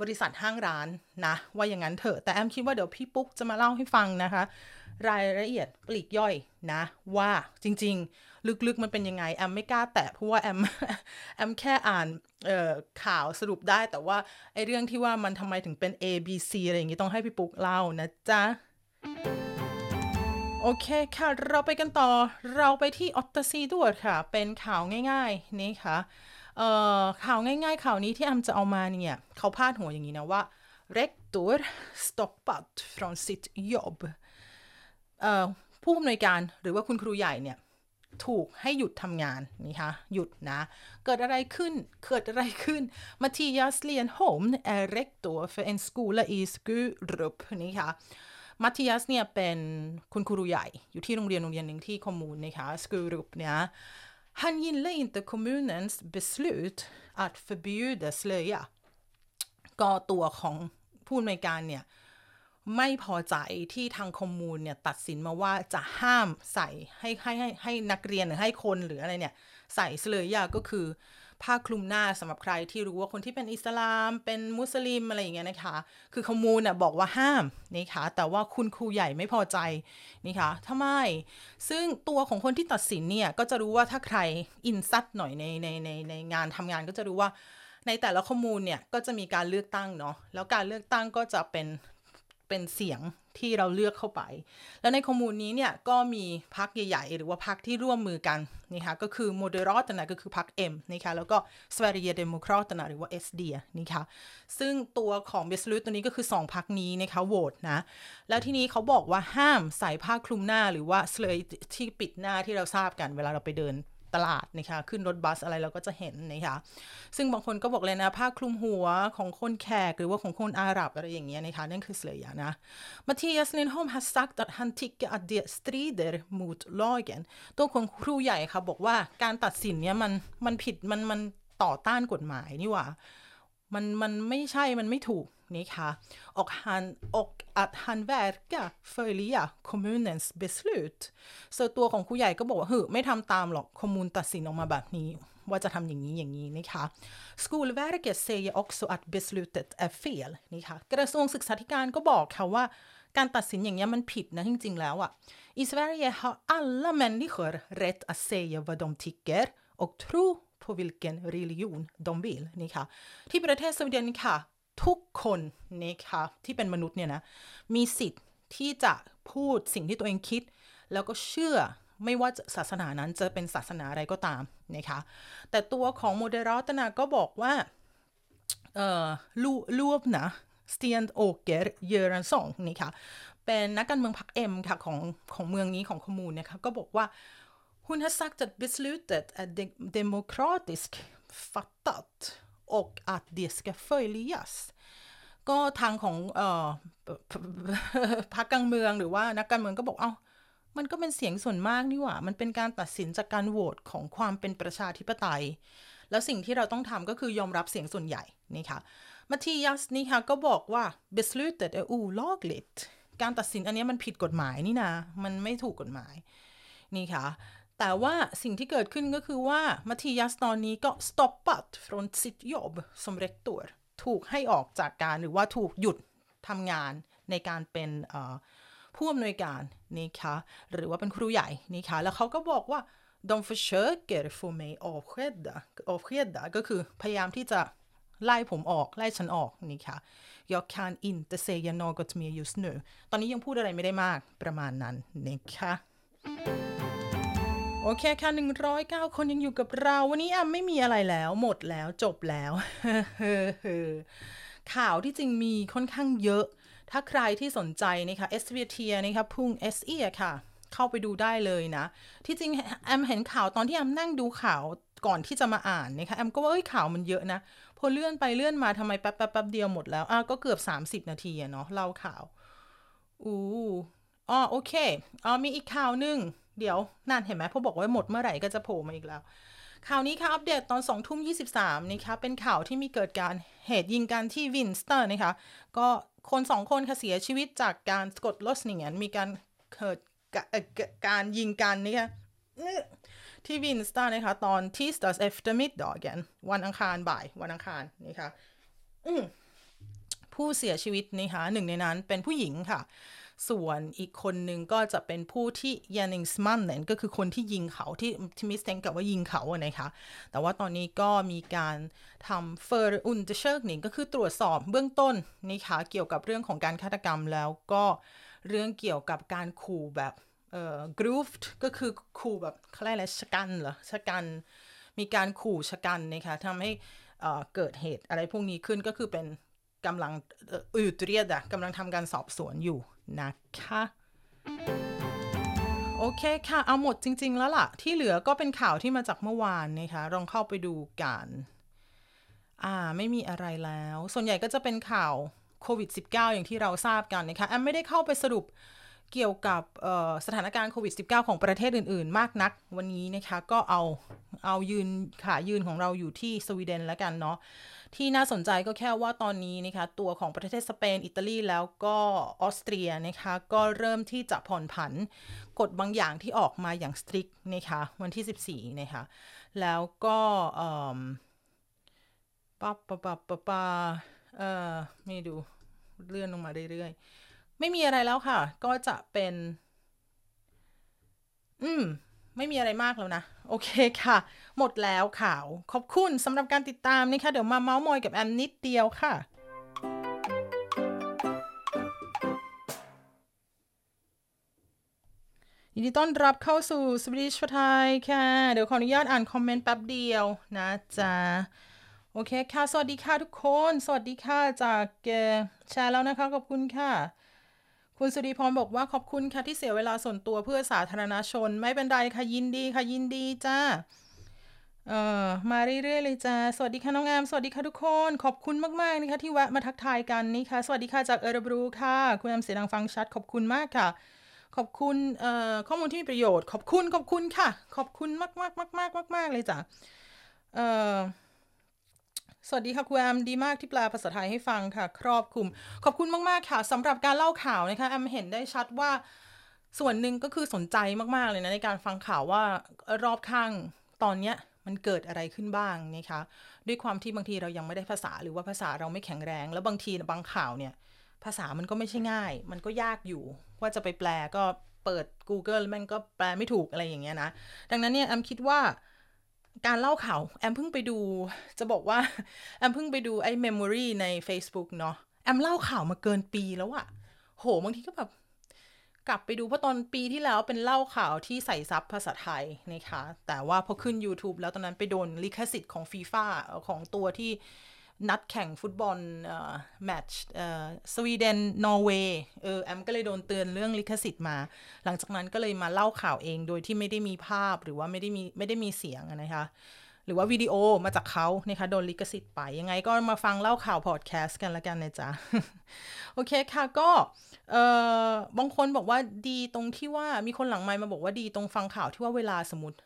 Speaker 1: บริษัทห้างร้านนะว่าอย่างนั้นเถอะ แต่แอมคิดว่าเดี๋ยวพี่ปุ๊กจะมาเล่าให้ฟังนะคะ รายละเอียดปลีกย่อยนะว่าจริงๆ ลึกๆมันเป็นยังไง แอมไม่กล้าแตะเพราะว่าแอมแอมแค่อ่านข่าวสรุปได้แต่ว่าไอเรื่องที่ว่ามันทำไมถึงเป็น A B C อะไรอย่างงี้ต้องให้พี่ปุ๊กเล่านะจ๊ะโอเคค่ะ เราไปกันต่อเราไปที่ออตตซีด้วยค่ะ เป็นข่าวง่ายๆนี่ค่ะเอ่อข่าวง่ายๆข่าวนี้ที่แอมจะเอามาเนี่ย เขาพาดหัวอย่างนี้นะว่า rektor stoppat från sitt jobb เอ่อผู้อำนวยการหรือว่าคุณครูใหญ่เนี่ย ถูกให้หยุดทำงานนี่คะหยุดนะ เกิดอะไรขึ้น เกิดอะไรขึ้น Mattias Lenholm är rektor för en skola i Skurup นี่คะมัธยัสเนี่ยเป็นคุณครูใหญ่อยู่ที่โรงเรียนโรงเรียนหนึ่งที่คอมมูนนะคะสกูรุปเนี่ย Han gillar inte kommunens beslut att förbjuda slöja ก็ตัวของผู้อำนวยการเนี่ย ไม่พอใจที่ทางคอมมูนเนี่ยตัดสินมาว่าจะห้ามใส่ให้ให้ให้ให้นักเรียนหรือให้คนหรืออะไรเนี่ย ใส่เสลยยาก็คือผ้าคลุมหน้าสำหรับใครที่รู้ว่าคนที่เป็นอิสลาม เป็นมุสลิมอะไรอย่างเงี้ยนะคะ คือขมูลน่ะบอกว่าห้ามนะคะแต่ว่าคุณครูใหญ่ไม่พอใจนี่คะทำไม ซึ่งตัวของคนที่ตัดสินเนี่ย ก็จะรู้ว่าถ้าใครอินซัดหน่อยในในในในงานทำงานก็จะรู้ว่าในแต่ละข้อมูลเนี่ยก็จะมีการเลือกตั้งเนาะแล้วการเลือกตั้งก็จะเป็น เป็นเสียงที่เราเลือกเข้าไป แล้วในข้อมูลนี้เนี่ยก็มีพรรคใหญ่ๆ หรือว่าพรรคที่ร่วมมือกันนะคะก็คือโมเดรอตนะก็คือพัก M นะคะแล้วก็ Sverigedemokraterna หรือว่า SD นะคะซึ่งตัวของ beslut ตัวนี้ก็คือ 2 พรรคนี้นะคะโหวตนะ แล้วที่นี้เขาบอกว่าห้ามใส่ผ้าคลุมหน้าหรือว่า slöja ที่ปิดหน้าที่เราทราบกันเวลาเราไปเดิน ตลาดนะคะขึ้นรถบัสอะไรเราก็จะเห็นนะคะซึ่งบางคนก็บอกเลยนะผ้าคลุมหัวของคนแขกหรือว่าของคนอาหรับอะไรอย่างเงี้ยนะคะนั่นคือเสลยนะ Mattias Lindholm har sagt att han tycker att det strider mot lagen ตัวของครูใหญ่ค่ะบอกว่าการตัดสินเนี้ยมันมันผิดมันมันต่อต้านกฎหมายนี่ว่า มันมันไม่ใช่มันไม่ถูก นะคะ och han och att han verkar följa kommunens beslut ส่วนตัวของครูใหญ่ก็บอกว่าเฮ้ไม่ทำตามหรอกคอมมูนตัดสินออกมาแบบนี้ว่าจะทำอย่างนี้อย่างนี้นะคะ Skolverket säger också att beslutet är fel นี่ค่ะกระทรวงศึกษาธิการก็บอกค่ะว่าการตัดสินอย่างนี้มันผิดนะจริงๆแล้วอะ I Sverige har alla människor rätt att säga vad de tycker och tro på vilken religion de vill นี่ค่ะ ที่ประเทศสวีเดนค่ะ ทุกคนนะคะที่เป็นมนุษย์เนี่ยนะมีสิทธิ์ที่จะพูดสิ่งที่ตัวเองคิด แล้วก็เชื่อไม่ว่าศาสนานั้นจะเป็นศาสนาอะไรก็ตามนะคะแต่ตัวของ Moderaterna ก็บอกว่าเอ่อลู Loubna Stensåker Göransson นี่ค่ะเป็นนักการเมืองพรรค M ค่ะของของเมืองนี้ของ kommun นะคะก็บอกว่า Hon har sagt att beslutet är de- demokratiskt fattat och att det ska följas. ก็ทางของเอ่อพรรคการเมืองหรือว่านักการเมืองก็บอกเอา้ามันก็เป็นเสียงส่วนมากนี่หว่า มันเป็นการตัดสินจากการโหวตของความเป็นประชาธิปไตย แล้วสิ่งที่เราต้องทำก็คือยอมรับเสียงส่วนใหญ่นี่ค่ะมาทิยัสนี่ค่ะก็บอกว่า beslutet är olagligt การตัดสินอันนี้มันผิดกฎหมายนี่นะ มันไม่ถูกกฎหมายนี่ค่ะ แต่ว่าสิ่งที่เกิดขึ้นก็คือว่ามัธยัสตอนนี้ก็ stoppat från sitt jobb som rektor ถูกให้ออกจากการหรือว่าถูกหยุดทำงานในการเป็นผู้อำนวยการนี่ค่ะหรือว่าเป็นครูใหญ่นี่ค่ะแล้วเขาก็บอกว่า de försöker få mig avskedda avskedda ก็คือพยายามที่จะไล่ผมออก ไล่ฉันออกนี่ค่ะ jag kan inte säga något mer just nu ตอนนี้ยังพูดอะไรไม่ได้มากประมาณนั้นนะคะ โอเคค่ะ109 คนยังอยู่กับเรา วันนี้อะไม่มีอะไรแล้วหมดแล้วจบแล้วข่าวที่จริงมีค่อนข้างเยอะ ถ้าใครที่สนใจนะคะ s v t นะคะพุ่ง SE ค่ะ เข้าไปดูได้เลยนะ ที่จริงแอมเห็นข่าวตอนที่แอมนั่งดูข่าวก่อนที่จะมาอ่านนะคะแอมก็ว่าเอ้ยข่าวมันเยอะนะ พอเลื่อนไปเลื่อนมาทำไมแป๊บแป๊บแป๊บเดียวหมดแล้วอะก็เกือบ 30 นาทีอะเนาะเล่าข่าวอู้อ๋อโอเคอ๋อมีอีกข่าวหนึ่ง เดี๋ยวนั่นเห็นไหมพอบอกว่าหมดเมื่อไหร่ก็จะโผล่มาอีกแล้วข่าวนี้ค่ะ อัปเดตตอน2ทุ่ม23นะคะเป็นข่าวที่มีเกิดการเหตุยิงกันที่ Vinsta นะคะก็คนสองคนค่ะเสียชีวิตจากการ skottlossning มีการเกิดการยิงกันนะคะที่ Vinsta นะคะตอน tisdags eftermiddagen วันอังคารบ่ายวันอังคารนะคะผู้เสียชีวิตนะคะหนึ่งในนั้นเป็นผู้หญิงค่ะ ส่วนอีกคนหนึ่งก็จะเป็นผู้ที่ gärningsman เนี่ยก็คือคนที่ยิงเขาที่ที่ misstänka ว่ายิงเขาอะนะคะ แต่ว่าตอนนี้ก็มีการทำเฟอร์อุนเดเชิร์กนิงก็คือตรวจสอบเบื้องต้นนะคะเกี่ยวกับเรื่องของการฆาตกรรมแล้วก็เรื่องเกี่ยวกับการขู่แบบเอ่อกรูฟก็คือขู่แบบเขาเรียกอะไรชะกันเหรอชะกัน มีการขู่ชะกันนะคะทำให้เอ่อเกิดเหตุอะไรพวกนี้ขึ้นก็คือเป็นกำลังอ่ออุตเรียดอะกำลังทำการสอบสวนอยู่ นะคะ โอเคค่ะ เอาหมดจริง ๆ แล้วล่ะ ที่เหลือก็เป็นข่าวที่มาจากเมื่อวานนะคะลองเข้าไปดูกันอ่าไม่มีอะไรแล้ว ส่วนใหญ่ก็จะเป็นข่าวโควิด -19 อย่างที่เราทราบกันนะคะแอมไม่ได้เข้าไปสรุปเกี่ยวกับสถานการณ์โควิด -19 ของประเทศอื่น ๆ มากนักวันนี้นะคะ ก็เอา เอายืนขายืนของเราอยู่ที่สวีเดนแล้วกันเนาะที่น่าสนใจก็แค่ว่าตอนนี้นะคะ ตัวของประเทศสเปน อิตาลีแล้วก็ออสเตรียนะคะ ก็เริ่มที่จะผ่อนผันกฎบางอย่างที่ออกมาอย่างสตริกนะคะ วันที่ 14 นะคะ แล้วก็ปั๊บปั๊บปั๊บปั๊บเอ่อไม่ดูเลื่อนลงมาเรื่อยๆ ไม่มีอะไรแล้วค่ะ ก็จะเป็น อืม ไม่มีอะไรมากแล้วนะ โอเคค่ะ หมดแล้วข่าว ขอบคุณสำหรับการติดตามนะคะ เดี๋ยวมาเมาส์มอยกับแอมนิดเดียวค่ะยินดีต้อนรับเข้าสู่สวิชไทยค่ะ เดี๋ยวขออนุญาตอ่านคอมเมนต์แป๊บเดียวนะจ๊ะ โอเคค่ะ สวัสดีค่ะทุกคน สวัสดีค่ะจากแชร์แล้วนะคะ ขอบคุณค่ะ คุณสุริพรบอกว่าขอบคุณค่ะที่เสียเวลาส่วนตัวเพื่อสาธารณชน ไม่เป็นไรค่ะยินดีค่ะยินดีจ้าเอ่อมาเรื่อยๆเลยจ้าสวัสดีค่ะน้องแอมสวัสดีค่ะทุกคน ขอบคุณมากๆนะคะที่แวะมาทักทายกันนี่ค่ะ สวัสดีค่ะจากเออร์บรูค่ะ คุณแอมเสียงดังฟังชัด ขอบคุณมากค่ะ ขอบคุณเอ่อข้อมูลที่มีประโยชน์ ขอบคุณขอบคุณค่ะ ขอบคุณมากมากมากมากมากมากเลยจ้ะเอ่อ สวัสดีค่ะคุณแอมดีมากที่แปลภาษาไทยให้ฟังค่ะ ครอบคลุม ขอบคุณมากๆค่ะสำหรับการเล่าข่าวนะคะแอมเห็นได้ชัดว่าส่วนหนึ่งก็คือสนใจมากๆเลยนะในการฟังข่าวว่ารอบข้างตอนเนี้ยมันเกิดอะไรขึ้นบ้างนะคะด้วยความที่บางทีเรายังไม่ได้ภาษาหรือว่าภาษาเราไม่แข็งแรง แล้วบางทีบางข่าวเนี่ย ภาษามันก็ไม่ใช่ง่าย มันก็ยากอยู่ ว่าจะไปแปลก็เปิด Google แล้วมันก็แปลไม่ถูกอะไรอย่างเงี้ยนะ ดังนั้นเนี่ยแอมคิดว่า การเล่าข่าวแอมเพิ่งไปดู จะบอกว่า แอมเพิ่งไปดูไอ้ memory ใน Facebook เนาะแอมเล่าข่าวมาเกินปีแล้วอะโหบางทีก็แบบ กลับไปดูเพราะตอนปีที่แล้วเป็นเล่าข่าวที่ใส่ซับภาษาไทยนะคะ แต่ว่าพอขึ้น YouTube แล้วตอนนั้นไปโดนลิขสิทธิ์ของฟีฟ่าของตัวที่ นัดแข่งฟุตบอลแมตช์สวีเดนนอร์เวย์เออแอมก็เลยโดนเตือนเรื่องลิขสิทธิ์มา หลังจากนั้นก็เลยมาเล่าข่าวเองโดยที่ไม่ได้มีภาพหรือว่าไม่ได้มีไม่ได้มีเสียงนะคะหรือว่าวิดีโอมาจากเขานะคะโดนลิขสิทธิ์ไป ยังไงก็มาฟังเล่าข่าวพอดแคสต์กันละกันนะจ๊ะ โอเคค่ะก็เออบางคนบอกว่าดีตรงที่ว่ามีคนหลังไมค์มาบอกว่าดีตรงฟังข่าวที่ว่าเวลาสมมติ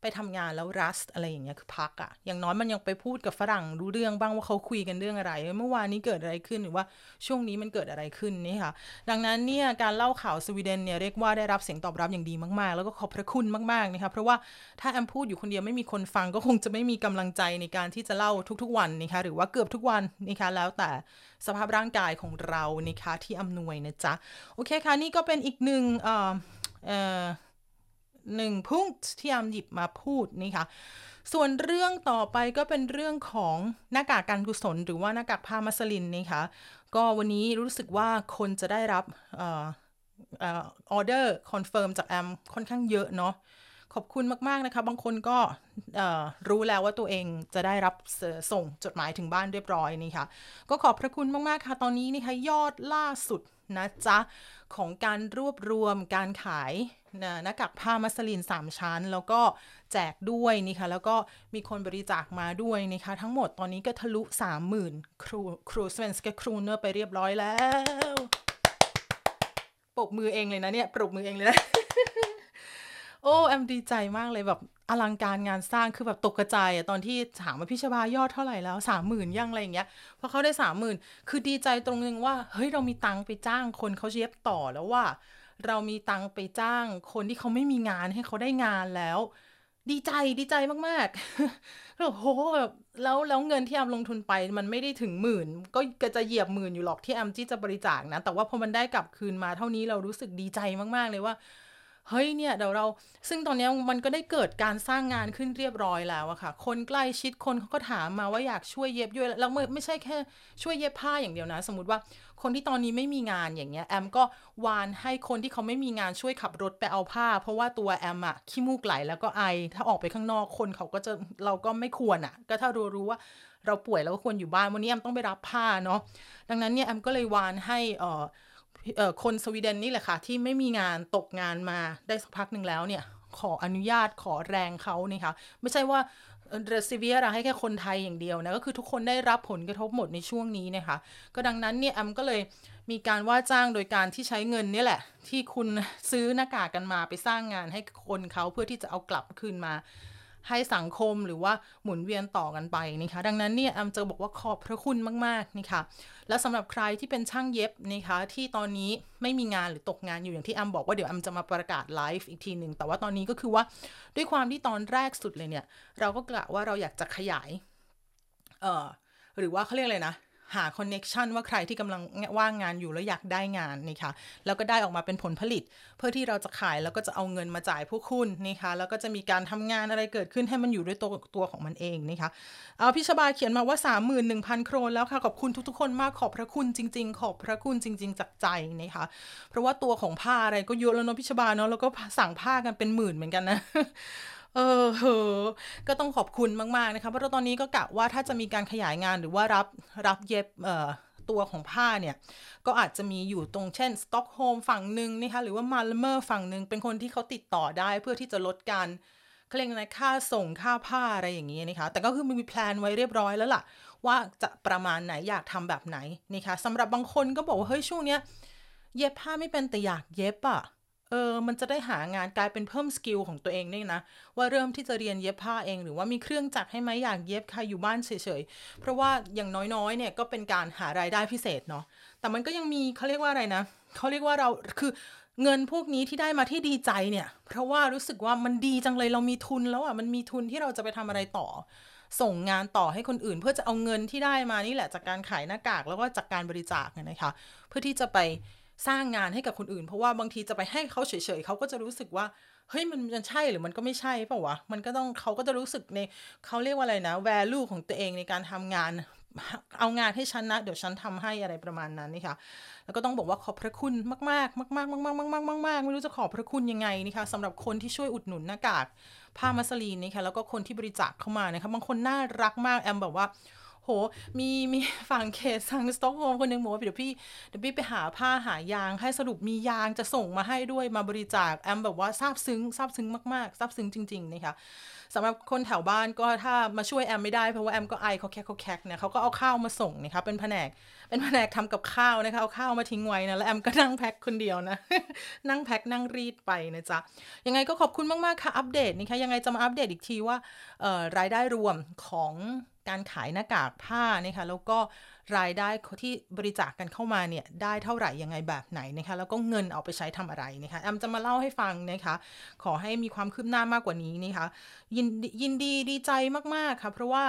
Speaker 1: ไปทำงานแล้วรัสอะไรอย่างเงี้ยคือพักอะอย่างน้อยมันยังไปพูดกับฝรั่งรู้เรื่องบ้างว่าเขาคุยกันเรื่องอะไร เมื่อวานนี้เกิดอะไรขึ้นหรือว่าช่วงนี้มันเกิดอะไรขึ้นนี่ค่ะ ดังนั้นเนี่ยการเล่าข่าวสวีเดนเนี่ยเรียกว่าได้รับเสียงตอบรับอย่างดีมากๆ แล้วก็ขอบพระคุณมากๆนะคะเพราะว่าถ้าแอมพูดอยู่คนเดียวไม่มีคนฟังก็คงจะไม่มีกำลังใจในการที่จะเล่าทุกๆวันนะคะหรือว่าเกือบทุกวันนะคะแล้วแต่สภาพร่างกายของเรานะคะที่อำนวยนะจ๊ะโอเคค่ะนี่ก็เป็นอีกหนึ่งเอ่อเอ่อ หนึ่ง punkt ที่แอมหยิบมาพูดนี่ค่ะ ส่วนเรื่องต่อไปก็เป็นเรื่องของหน้ากากการกุศล หรือว่าหน้ากากผ้ามัสลินนี่ค่ะ ก็วันนี้รู้สึกว่าคนจะได้รับ order confirm จากแอมค่อนข้างเยอะเนาะขอบคุณมาก ๆ นะคะ บางคนก็รู้แล้วว่าตัวเองจะได้รับส่งจดหมายถึงบ้านเรียบร้อยนี่ค่ะ ก็ขอบพระคุณมาก ๆ ค่ะ ตอนนี้นี่ค่ะยอดล่าสุดนะจ๊ะ ของการรวบรวมการขาย หน้ากากผ้ามัสลิน 3 ชั้น แล้วก็แจกด้วยนี่ค่ะแล้วก็มีคนบริจาคมาด้วยนะคะทั้งหมดตอนนี้ก็ทะลุ 30,000 ครูครูสเวนสกครูเนอร์ไปเรียบร้อยแล้วปรบมือเองเลยนะเนี่ยปรบมือเองเลยนะโอ้แอมดีใจมากเลยแบบอลังการงานสร้างคือแบบตกกระจายอะตอนที่ถามว่าพี่ชบายอดเท่าไหร่แล้วสามหมื่นยังอะไรอย่างเงี้ยพอเขาได้สามหมื่นคือดีใจตรงนึงว่า เฮ้ยเรามีตังค์ไปจ้างคนเขาเย็บต่อแล้วว่า เรามีตังไปจ้าง คนที่เขาไม่มีงานให้เขาได้งานแล้ว ดีใจดีใจมากๆแบบโหแบบแล้วแล้วเงินที่แอมลงทุนไปมันไม่ได้ถึงหมื่น ก็จะเหยียบหมื่นอยู่หรอกที่แอมจี้จะบริจาคนะ แต่ว่าพอมันได้กลับคืนมาเท่านี้เรารู้สึกดีใจมากๆเลยว่า เฮ้ยเนี่ยเดี๋ยวเรา ซึ่งตอนนี้มันก็ได้เกิดการสร้างงานขึ้นเรียบร้อยแล้วอะค่ะ คนใกล้ชิดคนเขาก็ถามมาว่าอยากช่วยเย็บด้วยแล้วไม่ไม่ใช่แค่ช่วยเย็บผ้าอย่างเดียวนะ สมมติว่าคนที่ตอนนี้ไม่มีงานอย่างเงี้ยแอมก็วานให้คนที่เขาไม่มีงานช่วยขับรถไปเอาผ้า เพราะว่าตัวแอมอะขี้มูกไหลแล้วก็ไอ ถ้าออกไปข้างนอกคนเขาก็จะเราก็ไม่ควรอะก็ถ้ารู้รู้ว่าเราป่วยเราก็ควรอยู่บ้านวันนี้แอมต้องไปรับผ้าเนาะดังนั้นเนี่ยแอมก็เลยวานให้เอ่อ คนสวีเดนนี่แหละค่ะ ที่ไม่มีงานตกงานมาได้สักพักหนึ่งแล้วเนี่ย ขออนุญาตขอแรงเขานี่ค่ะ ไม่ใช่ว่าเรซิเวียร์ให้แค่คนไทยอย่างเดียวนะ ก็คือทุกคนได้รับผลกระทบหมดในช่วงนี้นะคะ ก็ดังนั้นเนี่ยแอมก็เลยมีการว่าจ้างโดยการที่ใช้เงินนี่แหละ ที่คุณซื้อหน้ากากกันมาไปสร้างงานให้คนเขาเพื่อที่จะเอากลับคืนมา ให้สังคมหรือว่าหมุนเวียนต่อกันไปนะคะดังนั้นเนี่ยแอมจะบอกว่าขอบพระคุณมากๆนี่ค่ะและสำหรับใครที่เป็นช่างเย็บนะคะที่ตอนนี้ไม่มีงานหรือตกงานอยู่อย่างที่แอมบอกว่าเดี๋ยวแอมจะมาประกาศไลฟ์อีกทีหนึ่งแต่ว่าตอนนี้ก็คือว่าด้วยความที่ตอนแรกสุดเลยเนี่ยเราก็กะว่าเราอยากจะขยายเอ่อหรือว่าเขาเรียกอะไรนะ หาคอนเน็ชันว่าใครที่กำลังว่างงานอยู่แล้วอยากได้งานนี่ค่ะแล้วก็ได้ออกมาเป็นผลผลิต เพื่อที่เราจะขายแล้วก็จะเอาเงินมาจ่ายพวกคุณนี่ค่ะแล้วก็จะมีการทำงานอะไรเกิดขึ้นให้มันอยู่ด้วยตัวตัวของมันเองนี่ค่ะเอาพิชบาเขียนมาว่า 31,000 โครนแล้วค่ะ ขอบคุณทุกๆ คนมากขอบพระคุณจริง ๆ ขอบพระคุณจริง ๆ จากใจนะคะเพราะว่าตัวของผ้าอะไรก็เยอะแล้วเนาะพี่ชบาเนาะแล้วก็สั่งผ้ากันเป็นหมื่นเหมือนกันนะ เออเฮอก็ต้องขอบคุณมากๆนะคะเพราะตอนนี้ก็กะว่าถ้าจะมีการขยายงานหรือว่ารับรับเย็บเอ่อตัวของผ้าเนี่ย ก็อาจจะมีอยู่ตรงเช่นสต็อกโฮล์มฝั่งหนึ่งนะคะหรือว่า Malmö ฝั่งหนึ่งเป็นคนที่เขาติดต่อได้เพื่อที่จะลดการเขาเรียกอะไรค่าส่งค่าผ้าอะไรอย่างนี้นะคะ แต่ก็คือมี plan ไว้เรียบร้อยแล้วล่ะ ว่าจะประมาณไหนอยากทำแบบไหนนะคะสำหรับบางคนก็บอกว่าเฮ้ยช่วงเนี้ยเย็บผ้าไม่เป็นแต่อยากเย็บอะ เออ มันจะได้หางานกลายเป็นเพิ่มสกิลของตัวเองเนี่ยนะ ว่าเริ่มที่จะเรียนเย็บผ้าเอง หรือว่ามีเครื่องจักรให้ไหมอยากเย็บใครอยู่บ้านเฉยๆ เพราะว่าอย่างน้อยๆ เนี่ยก็เป็นการหารายได้พิเศษเนาะ แต่มันก็ยังมีเขาเรียกว่าอะไรนะเขาเรียกว่าเราคือเงินพวกนี้ที่ได้มาที่ดีใจเนี่ย เพราะว่ารู้สึกว่ามันดีจังเลยเรามีทุนแล้วอะมันมีทุนที่เราจะไปทำอะไรต่อ ส่งงานต่อให้คนอื่น เพื่อจะเอาเงินที่ได้มานี่แหละจากการขายหน้ากากแล้วก็จากการบริจาคเนี่ยนะคะ เพื่อที่จะไป สร้างงานให้กับคนอื่น เพราะว่าบางทีจะไปให้เขาเฉยๆเขาก็จะรู้สึกว่าเฮ้ยมันมันใช่หรือมันก็ไม่ใช่เปล่าวะมันก็ต้องเขาก็จะรู้สึกในเขาเรียกว่าอะไรนะ value ของตัวเองในการทำงานเอางานให้ฉันนะ เดี๋ยวฉันทำให้อะไรประมาณนั้นนี่ค่ะ แล้วก็ต้องบอกว่าขอบพระคุณมากๆมากๆ มากๆมากๆมากๆมากๆไม่รู้จะขอบพระคุณยังไงนี่ค่ะสำหรับคนที่ช่วยอุดหนุนหน้ากากผ้ามัสลินนี่ค่ะแล้วก็คนที่บริจาคเข้ามานะคะบางคนน่ารักมากแอมแบบว่า โห มีมีฝั่งเคสทางสต็อกโฮล์มคนหนึ่งบอกว่าเดี๋ยวพี่เดี๋ยวพี่ไปหาผ้าหายาง ให้สรุปมียางจะส่งมาให้ด้วยมาบริจาคแอมแบบว่าซาบซึ้งซาบซึ้งมากๆซาบซึ้งจริงๆนะคะสำหรับคนแถวบ้านก็ถ้ามาช่วยแอมไม่ได้เพราะว่าแอมก็ไอค็อกแค็กค็อกแค็กเนี่ยเขาก็เอาข้าวมาส่งนะคะเป็นแผนกเป็นแผนกทำกับข้าวนะคะเอาข้าวมาทิ้งไว้นะแล้วแอมก็นั่งแพ็คคนเดียวนะนั่งแพ็คนั่งรีดไปนะจ๊ะยังไงก็ขอบคุณมากๆค่ะอัปเดตนะคะยังไงจะมาอัปเดตอีกทีว่ารายได้รวมของ การขายหน้ากากผ้านะคะแล้วก็รายได้ที่บริจาคกันเข้ามาเนี่ยได้เท่าไหร่ยังไงแบบไหนนะคะแล้วก็เงินเอาไปใช้ทำอะไรนะคะแอมจะมาเล่าให้ฟังนะคะขอให้มีความคืบหน้ามากกว่านี้นะคะยินยินดีดีใจมากๆค่ะเพราะว่า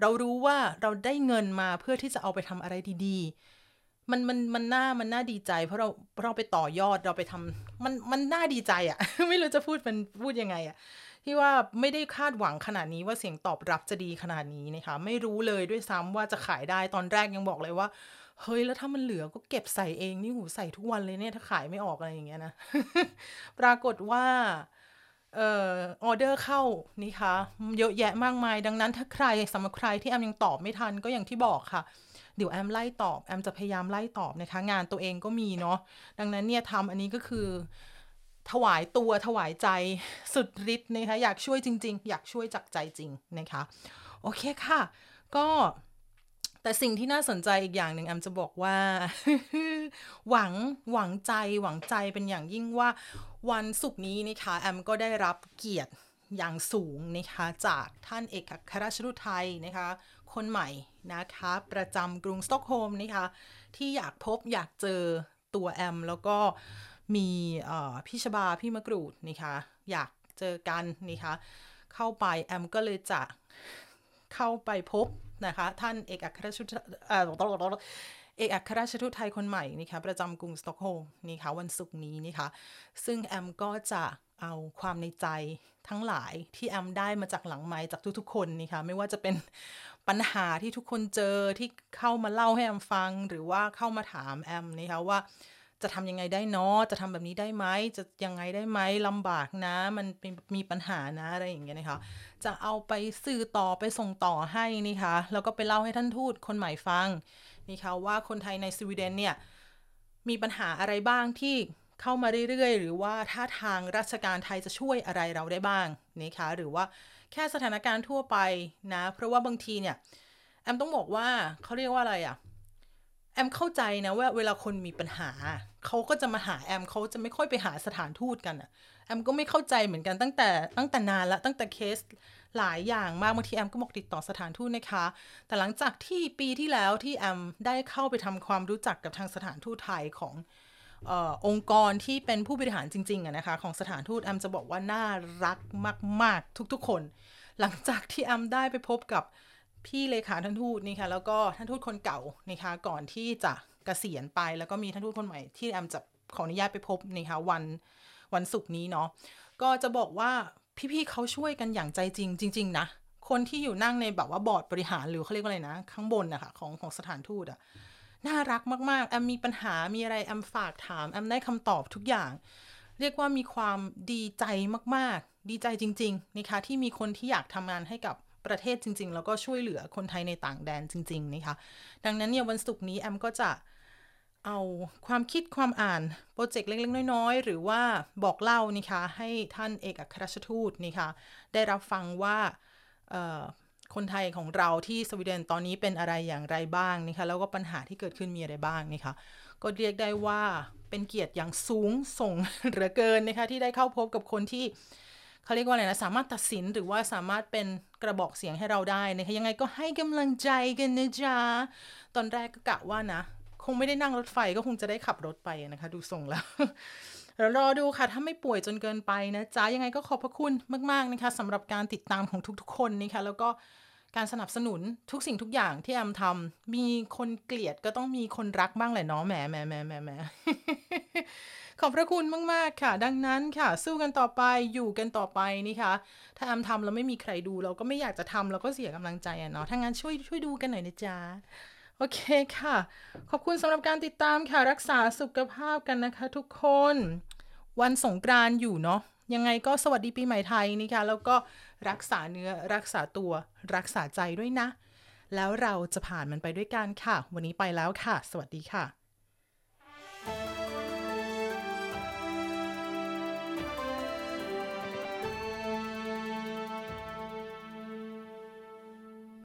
Speaker 1: เรารู้ว่าเราได้เงินมาเพื่อที่จะเอาไปทำอะไรดีๆ มันมันมันน่ามันน่าดีใจเพราะเราเราไปต่อยอดเราไปทำมันมันน่าดีใจอะ่ะ ไม่รู้จะพูดมันพูดยังไงอะ่ะ ที่ว่าไม่ได้คาดหวังขนาดนี้ว่าเสียงตอบรับจะดีขนาดนี้นะคะไม่รู้เลยด้วยซ้ำว่าจะขายได้ตอนแรกยังบอกเลยว่า เฮ้ยแล้วถ้ามันเหลือก็เก็บใส่เองนี่หูใส่ทุกวันเลยเนี่ยถ้าขายไม่ออกอะไรอย่างเงี้ยนะปรากฏว่าเอ่อออเดอร์เข้านี่คะเยอะแยะมากมาย ดังนั้นถ้าใครสำหรับใครที่แอมยังตอบไม่ทันก็อย่างที่บอกค่ะ เดี๋ยวแอมไล่ตอบ แอมจะพยายามไล่ตอบนะคะ งานตัวเองก็มีเนาะดังนั้นเนี่ยทำอันนี้ก็คือ ถวายตัวถวายใจสุดฤทธิ์นะคะอยากช่วยจริง ๆ อยากช่วยจากใจจริงนะคะโอเคค่ะ ก็แต่สิ่งที่น่าสนใจอีกอย่างหนึ่งแอมจะบอกว่า หวังหวังใจหวังใจเป็นอย่างยิ่งว่าวันศุกร์นี้นะคะแอมก็ได้รับเกียรติอย่างสูงนะคะจากท่านเอกอัครราชทูตไทยนะคะ คนใหม่นะคะ ประจำกรุงสตอกโฮล์มนะคะ ที่อยากพบอยากเจอตัวแอม แล้วก็ มีพี่ชบาพี่มะกรูดนะคะอยากเจอกันนะคะเข้าไปแอมก็เลยจะเข้าไปพบนะคะท่านเอกอัครราชทูตเอกอัครราชทูตไทยคนใหม่นะคะประจำกรุงสตอกโฮล์มนี่ค่ะวันศุกร์นี้นะคะซึ่งแอมก็จะเอาความในใจทั้งหลายที่แอมได้มาจากหลังไม้จากทุกๆคนนี่ค่ะไม่ว่าจะเป็นปัญหาที่ทุกคนเจอที่เข้ามาเล่าให้แอมฟัง หรือว่าเข้ามาถามแอมนะคะว่า จะทำยังไงได้เนาะจะทำแบบนี้ได้ไหมจะยังไงได้ไหมลำบากนะ มันมีปัญหานะอะไรอย่างเงี้ยนะคะ จะเอาไปสื่อต่อไปส่งต่อให้นี่คะแล้วก็ไปเล่าให้ท่านทูตคนใหม่ฟังนี่คะว่าคนไทยในสวีเดนเนี่ยมีปัญหาอะไรบ้างที่เข้ามาเรื่อยๆ หรือว่าถ้าทางราชการไทยจะช่วยอะไรเราได้บ้างนี่คะหรือว่าแค่สถานการณ์ทั่วไปนะ เพราะว่าบางทีเนี่ยแอมต้องบอกว่าเขาเรียกว่าอะไรอะ่ะ แอมเข้าใจนะว่าเวลาคนมีปัญหา เขาก็จะมาหาแอมเขาจะไม่ค่อยไปหาสถานทูตกันอะแอมก็ไม่เข้าใจเหมือนกันตั้งแต่ตั้งแต่นานละตั้งแต่เคสหลายอย่างมากบางทีแอมก็บอกติดต่อสถานทูตนะคะ แต่หลังจากที่ปีที่แล้วที่แอมได้เข้าไปทำความรู้จักกับทางสถานทูตไทยของอองค์กรที่เป็นผู้บริหารจริงๆอะนะคะของสถานทูตแอมจะบอกว่าน่ารักมาก ๆ ทุกๆคน หลังจากที่แอมได้ไปพบกับ พี่เลขาท่านทูตนี่ค่ะแล้วก็ท่านทูตคนเก่านะคะก่อนที่จะกะเกษียณไป แล้วก็มีท่านทูตคนใหม่ที่แอมจะขออนุญาตไปพบนะคะวันวันศุกร์นี้เนาะก็จะบอกว่าพี่ๆเขาช่วยกันอย่างใจจริงจริง ๆ นะคนที่อยู่นั่งในแบบว่าบอร์ดบริหารหรือเขาเรียกว่าอะไรนะ ข้างบนนะคะของของสถานทูตอะน่ารักมากๆแอมมีปัญหามีอะไรแอมฝากถามแอมได้คำตอบทุกอย่าง เรียกว่ามีความดีใจมากๆ ดีใจจริง ๆนะคะที่มีคนที่อยากทำงานให้กับ ประเทศจริง ๆ แล้วก็ช่วยเหลือคนไทยในต่างแดนจริง ๆ นะคะ ดังนั้นเนี่ยวันศุกร์นี้แอมก็จะเอาความคิดความอ่านโปรเจกต์เล็ก ๆ น้อย ๆ หรือว่าบอกเล่านะคะ ให้ท่านเอกอัครราชทูตนะคะได้รับฟังว่าคนไทยของเราที่สวีเดนตอนนี้เป็นอะไรอย่างไรบ้างนะคะแล้วก็ปัญหาที่เกิดขึ้นมีอะไรบ้างนะคะก็เรียกได้ว่าเป็นเกียรติอย่างสูงส่งเหลือเกินนะคะที่ได้เข้าพบกับคนที่ เขาเรียกว่าอะไรนะ สามารถตัดสินหรือว่าสามารถเป็นกระบอกเสียงให้เราได้นะคะยังไงก็ให้กำลังใจกันนะจ๊ะ ตอนแรกก็กะว่านะ คงไม่ได้นั่งรถไฟก็คงจะได้ขับรถไปนะคะ ดูทรงแล้วเรารอดูค่ะ ถ้าไม่ป่วยจนเกินไปนะจ๊ะ ยังไงก็ขอบพระคุณมากๆนะคะสำหรับการติดตามของทุกๆ คนนะคะ แล้วก็การสนับสนุนทุกสิ่งทุกอย่างที่แอมทำมีคนเกลียดก็ต้องมีคนรักบ้างแหละเนาะแหมแหมแหมแหมแหม ขอบพระคุณมาก ๆ ค่ะ ดังนั้นค่ะ สู้กันต่อไปอยู่กันต่อไปนี่ค่ะ ถ้าแอมทำแล้วไม่มีใครดูเราก็ไม่อยากจะทำเราก็เสียกำลังใจอะเนาะถ้างั้นช่วยช่วยดูกันหน่อยนะจ๊ะโอเคค่ะ ขอบคุณสำหรับการติดตามค่ะรักษาสุขภาพกันนะคะ ทุกคน วันสงกรานต์อยู่เนาะยังไงก็สวัสดีปีใหม่ไทยนี่ค่ะแล้วก็รักษาเนื้อรักษาตัวรักษาใจด้วยนะ แล้วเราจะผ่านมันไปด้วยกันค่ะ วันนี้ไปแล้วค่ะ สวัสดีค่ะ